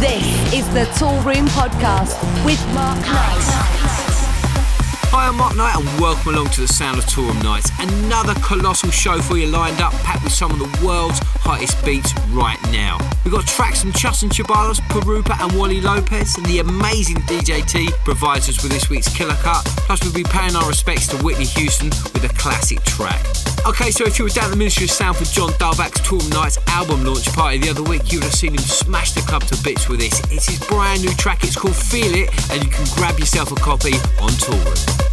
This is the Toolroom Podcast with Mark Knight. Hi, I'm Mark Knight, and welcome along to the Sound of Toolroom Knights. Another colossal show for you lined up, packed with some of the world's hottest beats right now. We've got tracks from Chus and Ceballos, Pirupa, and Wally Lopez, and the amazing DJ T provides us with this week's killer cut. Plus, we'll be paying our respects to Whitney Houston with a classic track. Okay, so if you were down at the Ministry of Sound for John Dahlback's Toolroom Knights album launch party the other week, you would have seen him smash the club to bits with this. It's his brand new track, it's called Feel It, and you can grab yourself a copy on Toolroom.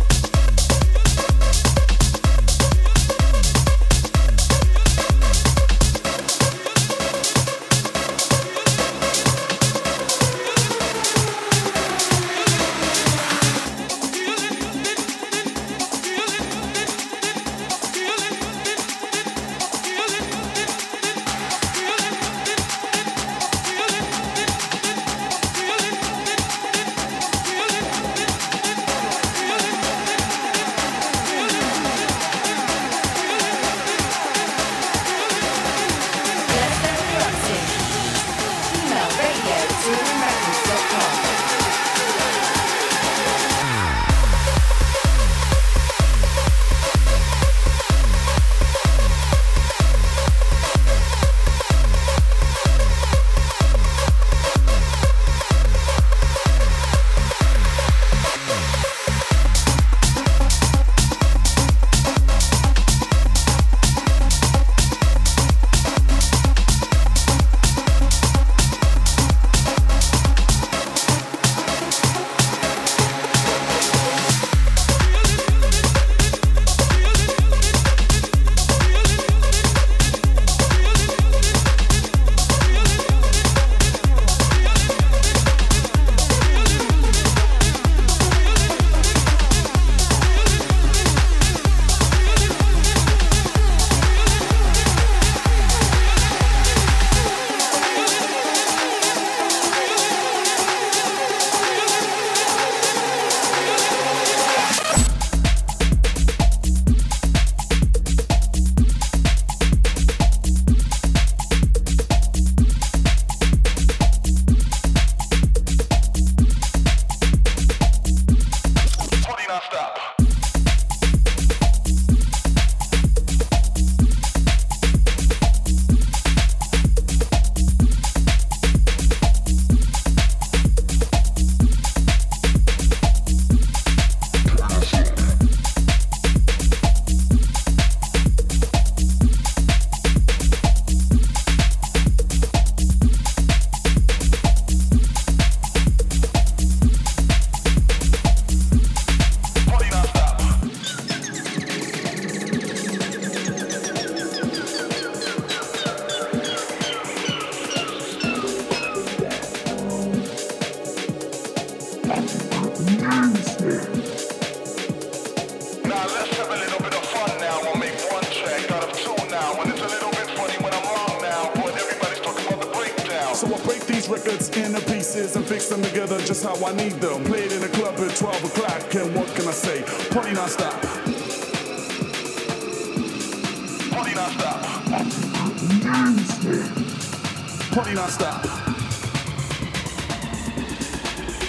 non-stop.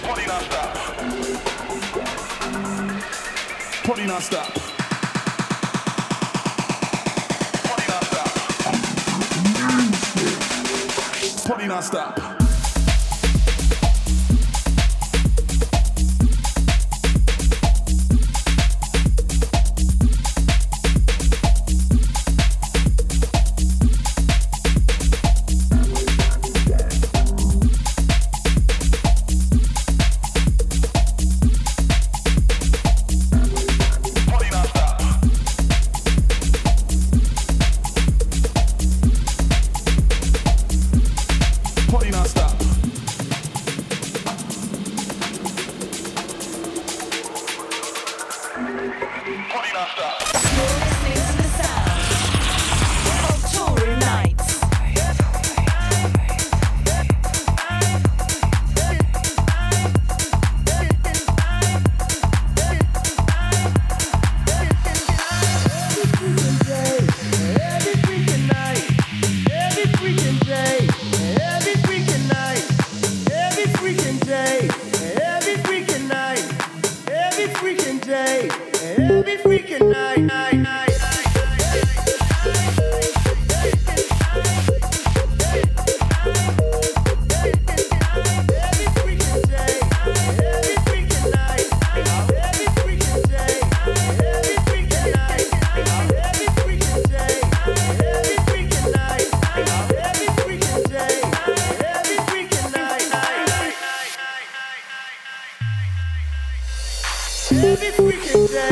stop Party non-stop. Stop.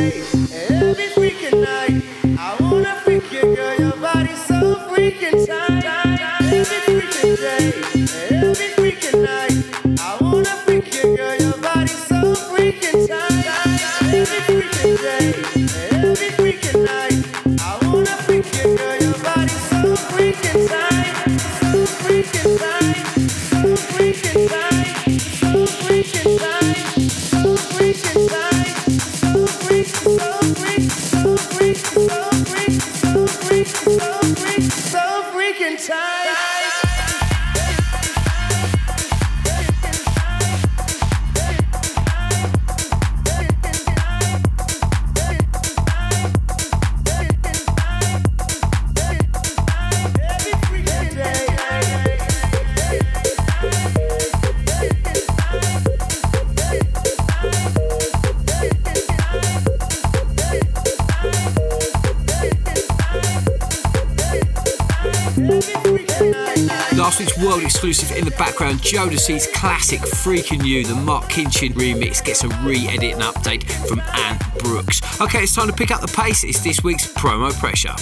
In Jodeci's classic Freaking You, the Marc Kinchen remix, gets a re edit and update from Ant Brooks. Okay, it's time to pick up the pace. It's this week's promo pressure.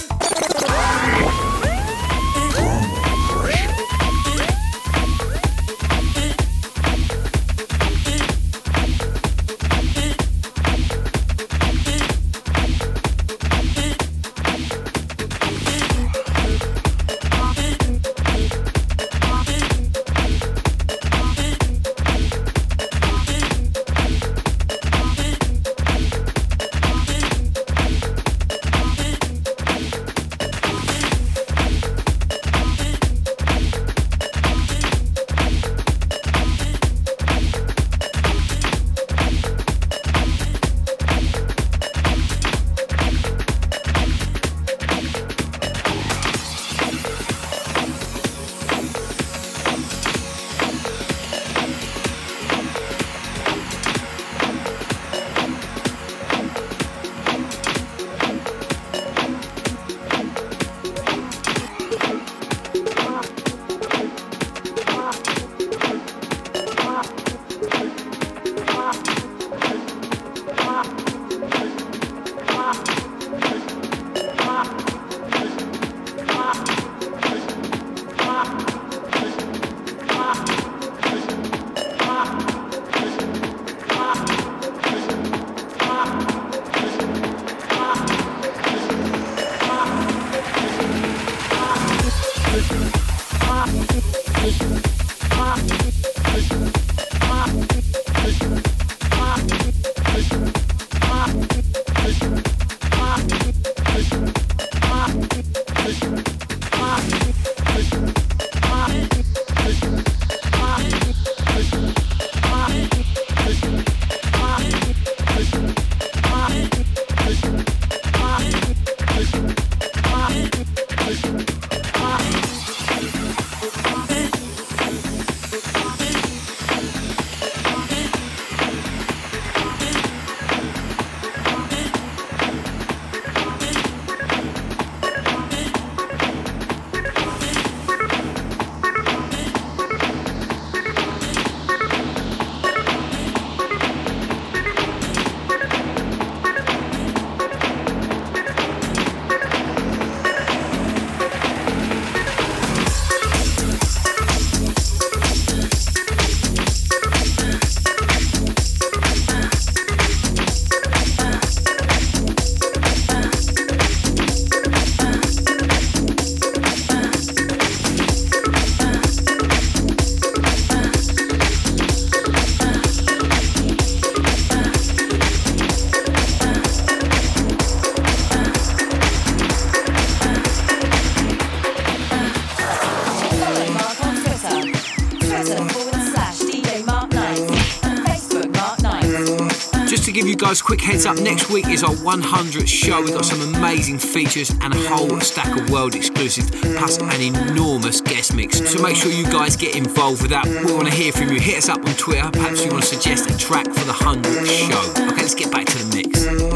100th show. We've got some amazing features and a whole stack of world exclusives, plus an enormous guest mix. So make sure you guys get involved with that. We want to hear from you. Hit us up on Twitter. Perhaps you want to suggest a track for the 100th show. Okay, let's get back to the mix.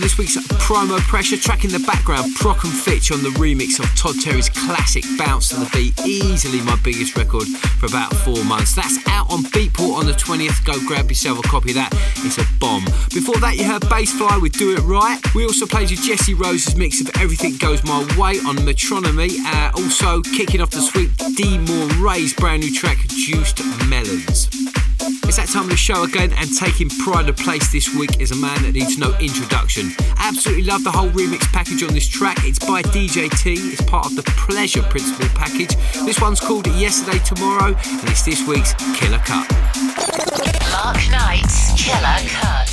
This week's promo pressure. Track in the background, Prok and Fitch on the remix of Todd Terry's classic Bounce to the Beat. Easily my biggest record for about four months. That's out on Beatport on the 20th. Go grab yourself a copy of that. It's a bomb. Before that, you heard Bassfly with Do It Right. We also played you Jesse Rose's mix of Everything Goes My Way on Metronomy. Uh, also, kicking off the sweet D Moore Ray's brand new track, Juiced Melons. It's that time of the show again, and taking pride of place this week is a man that needs no introduction. Absolutely love the whole remix package on this track. It's by DJ T, it's part of the Pleasure Principle package. This one's called Yesterday Tomorrow, and it's this week's Killer Cut. Mark Knight's Killer Cut.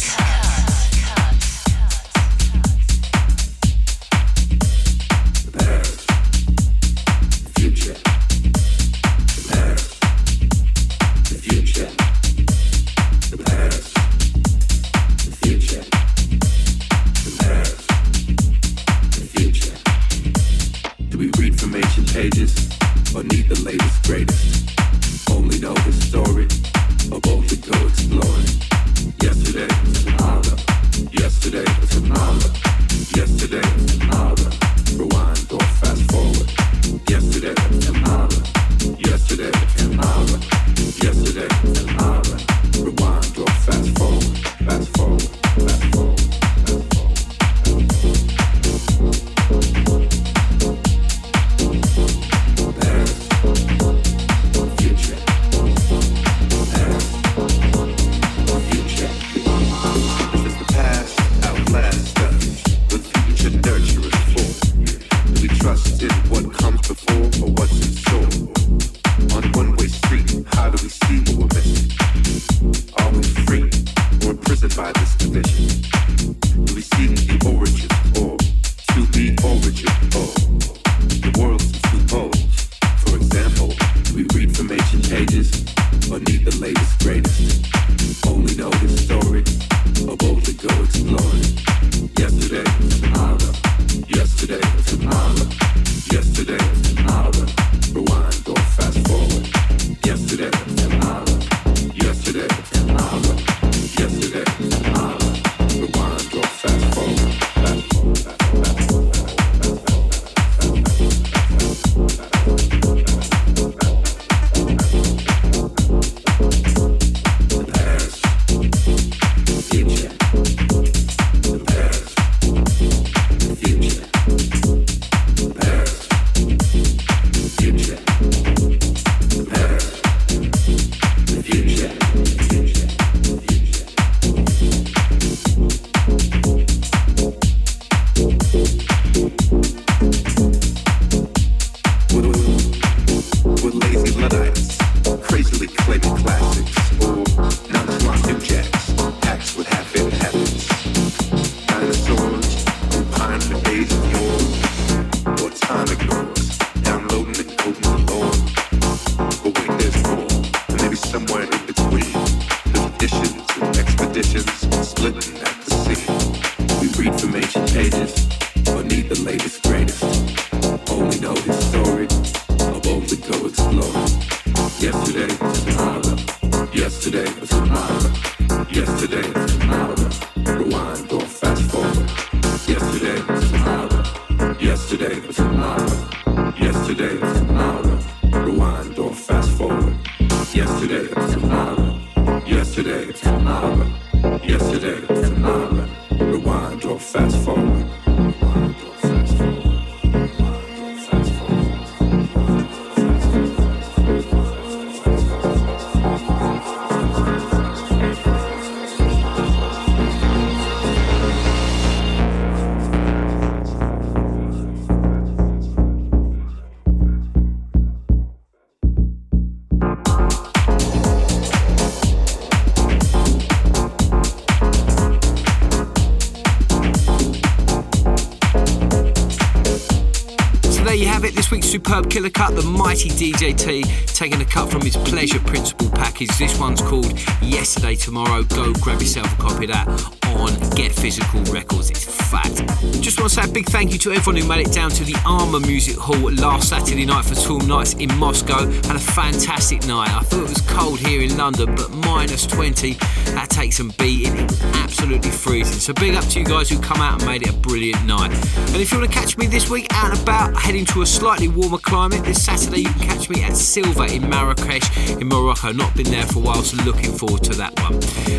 Killer cut, the mighty DJ T, taking a cut from his Pleasure Principle package. This one's called Yesterday Tomorrow. Go grab yourself a copy of that on Get Physical Records. It's fact. Just want to say a big thank you to everyone who made it down to the Armour Music Hall last Saturday night for Toolroom Knights in Moscow. Had a fantastic night. I thought it was cold here in London, but minus 20, that takes some beating. Absolutely freezing. So big up to you guys who come out and made it a brilliant night. And if you want to catch me this week out and about, heading to a slightly warmer climate, this Saturday you can catch me at Silva in Marrakesh in Morocco. Not been there for a while, so looking forward to that one.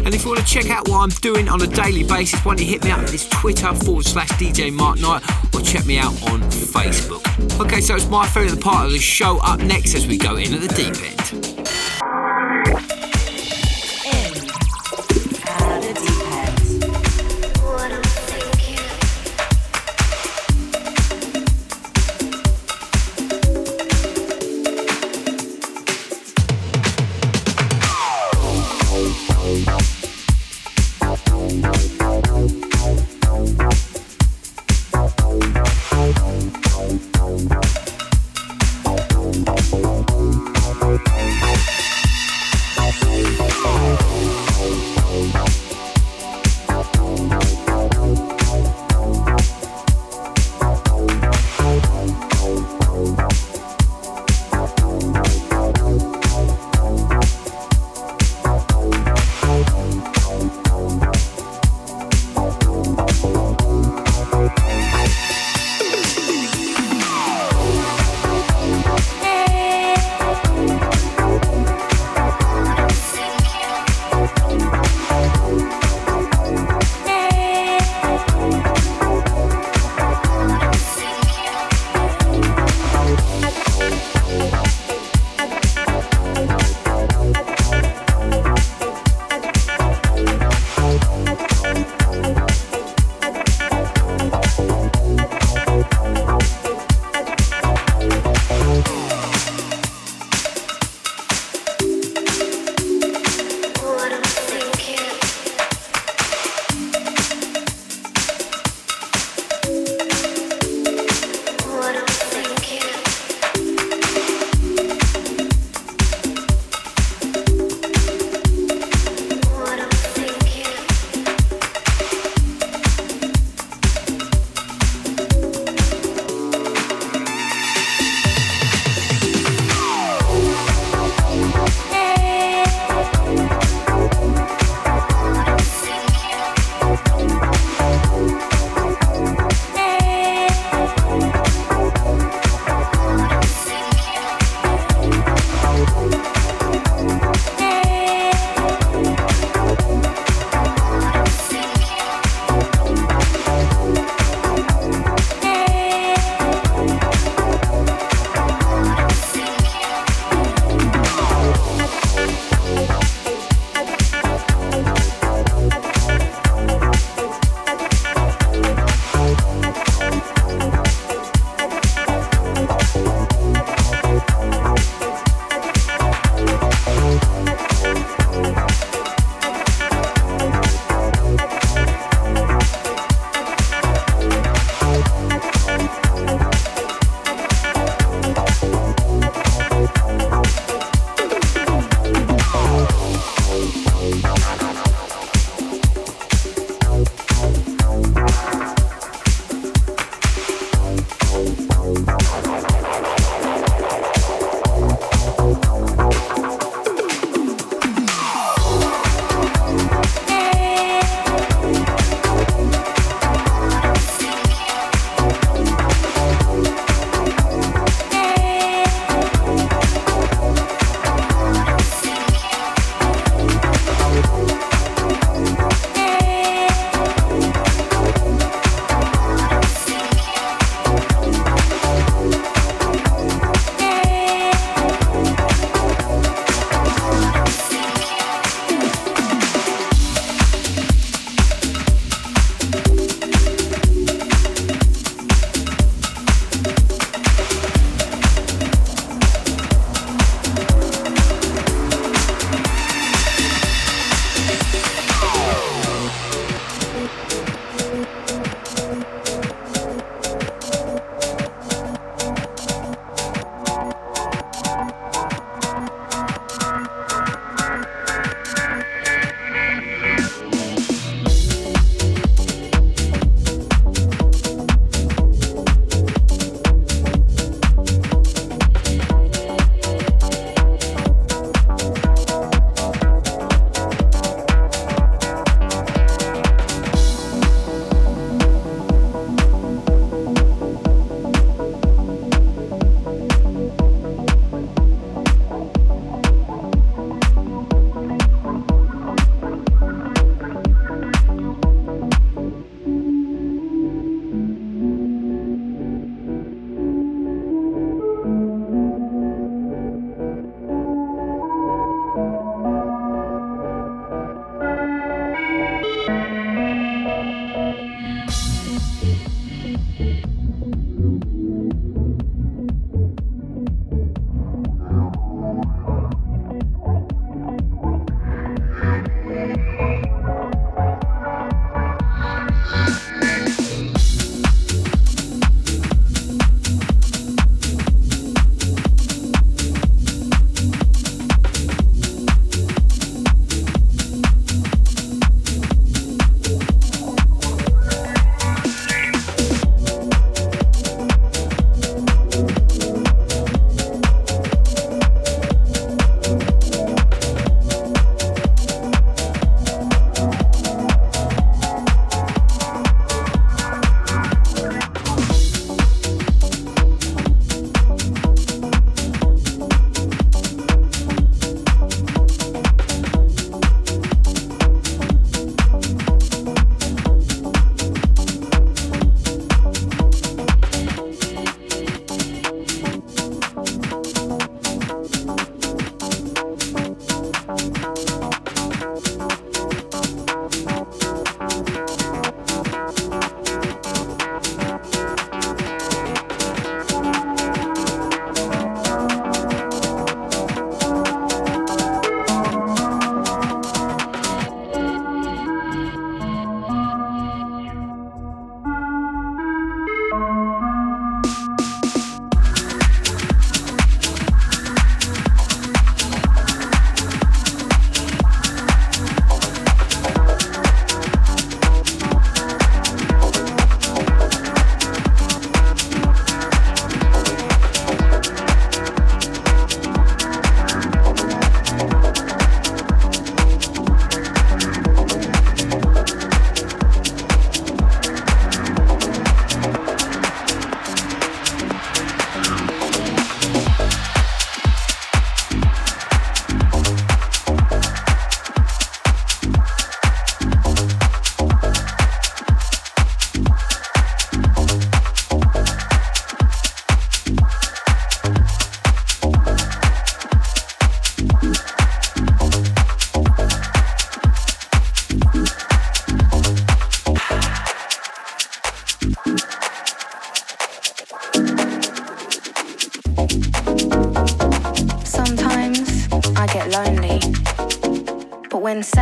And if you want to check out what I'm doing on a daily basis, why don't you hit me up? It's Twitter forward slash DJ Mark Knight or check me out on Facebook. Okay, so it's my favourite part of the show up next as we go in at the deep end.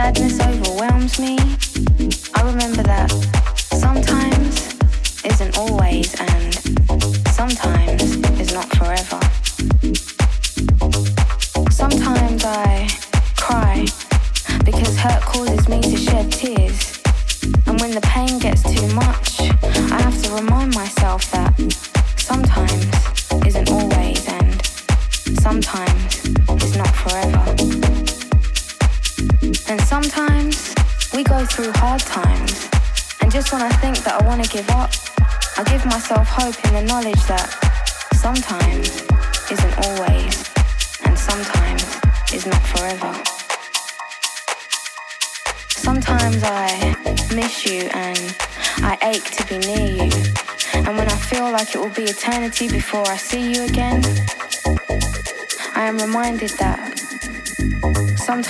Sadness overwhelms me,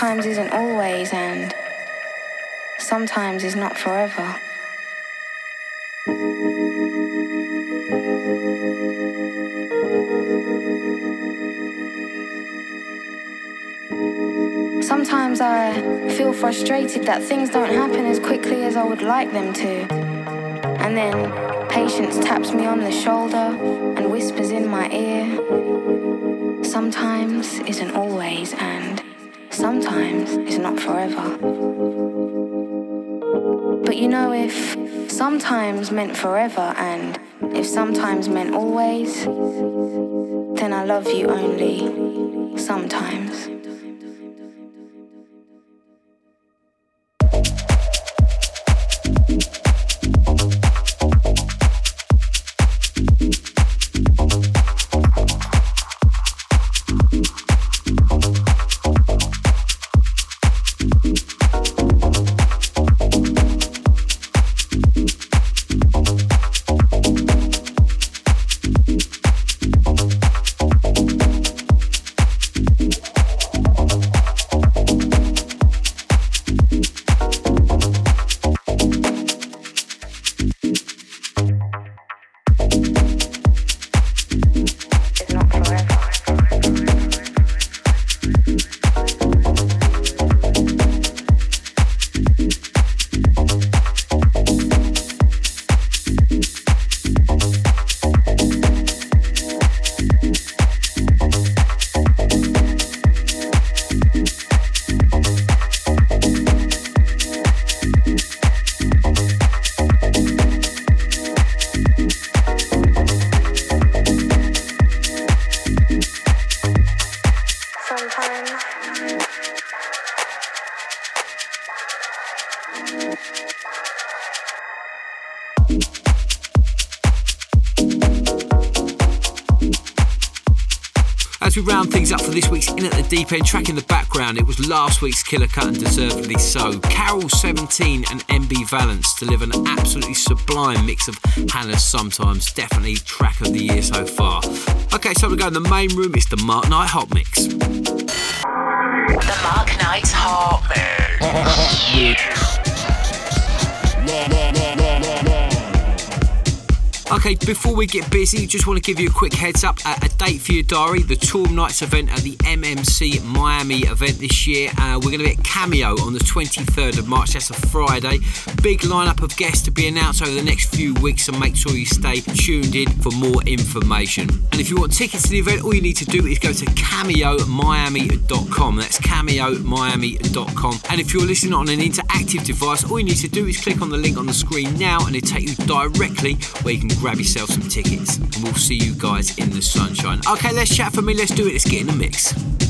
sometimes isn't always and sometimes is not forever. Sometimes I feel frustrated that things don't happen as quickly as I would like them to. And then patience taps me on the shoulder and whispers in my ear. Sometimes isn't always, and sometimes is not forever. But you know, if sometimes meant forever and if sometimes meant always, then I love you only sometimes. The Deep End, track in the background, it was last week's Killer Cut and deservedly so. Carol 17 and MB Valence deliver an absolutely sublime mix of Hannah's Sometimes, definitely track of the year so far. Okay, so we go in the main room, it's the Mark Knight Hot Mix. The Mark Knight Hot Mix. Okay, before we get busy, just want to give you a quick heads up. Uh, a date for your diary the Toolroom Knights event at the MMC Miami event this year. Uh, we're going to be at Cameo on the 23rd of March, that's a Friday. Big lineup of guests to be announced over the next few weeks, so make sure you stay tuned in for more information. And if you want tickets to the event, all you need to do is go to cameomiami.com. That's cameomiami.com. And if you're listening on an interactive device, all you need to do is click on the link on the screen now and it'll take you directly where you can grab yourself some tickets, and we'll see you guys in the sunshine. Okay, let's chat for me, let's do it, let's get in the mix.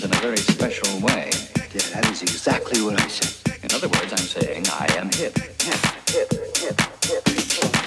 happens in a very special way. Yeah, that is exactly what I said. In other words, I'm saying I am hip. Hip, hip, hip, hip. hip.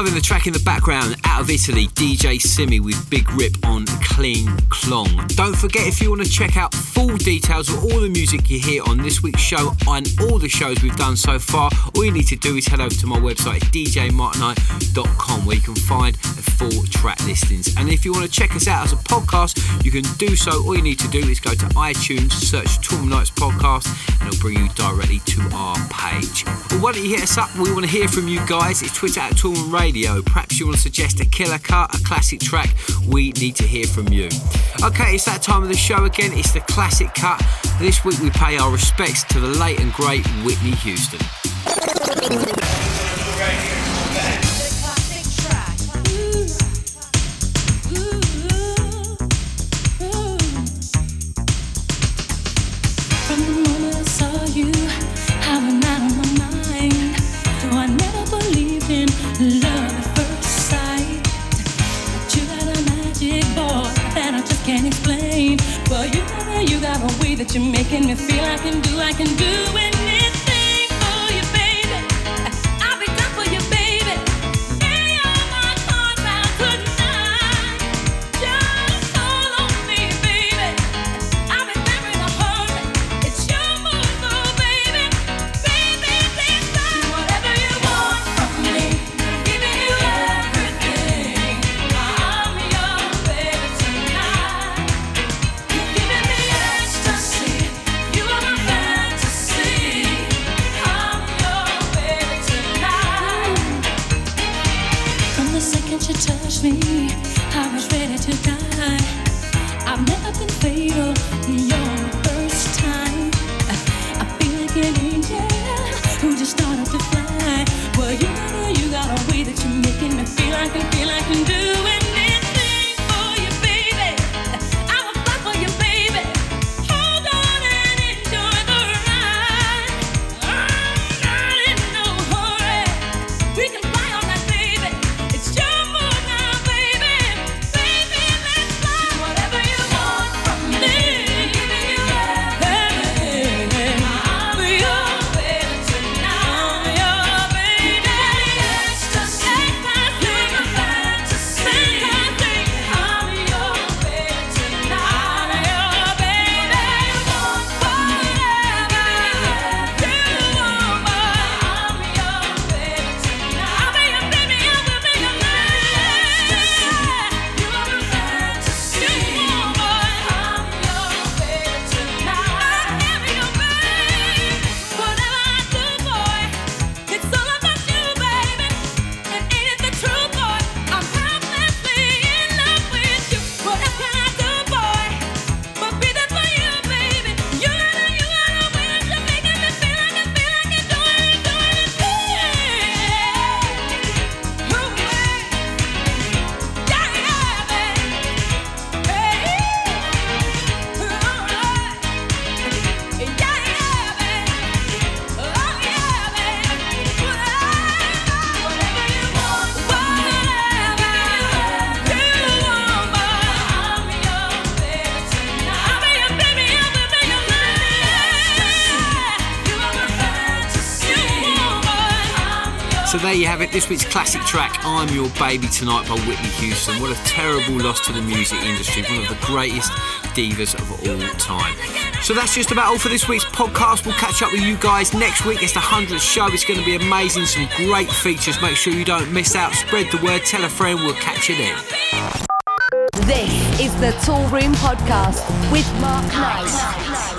Loving the track in the background out of Italy, DJ Simi with Big Rip on Clean Clong. Don't forget if you want to check out full details of all the music you hear on this week's show and all the shows we've done so far, all you need to do is head over to my website djmarkknight.com where you can find the full track listings. And if you want to check us out as a podcast, you can do so. All you need to do is go to iTunes, search Toolroom Knights Podcast, it'll bring you directly to our page. Well, why don't you hit us up? We want to hear from you guys. It's Twitter at Toolroom Radio. Perhaps you want to suggest a killer cut, a classic track. We need to hear from you. Okay, it's that time of the show again. It's the classic cut. This week we pay our respects to the late and great Whitney Houston. You're making me feel I can do, I can do it. This week's classic track, I'm Your Baby Tonight by Whitney Houston. What a terrible loss to the music industry. One of the greatest divas of all time. So that's just about all for this week's podcast. We'll catch up with you guys next week. It's the 100th show. It's going to be amazing. Some great features. Make sure you don't miss out. Spread the word. Tell a friend. We'll catch you then. This is the Toolroom Podcast with Mark Knight.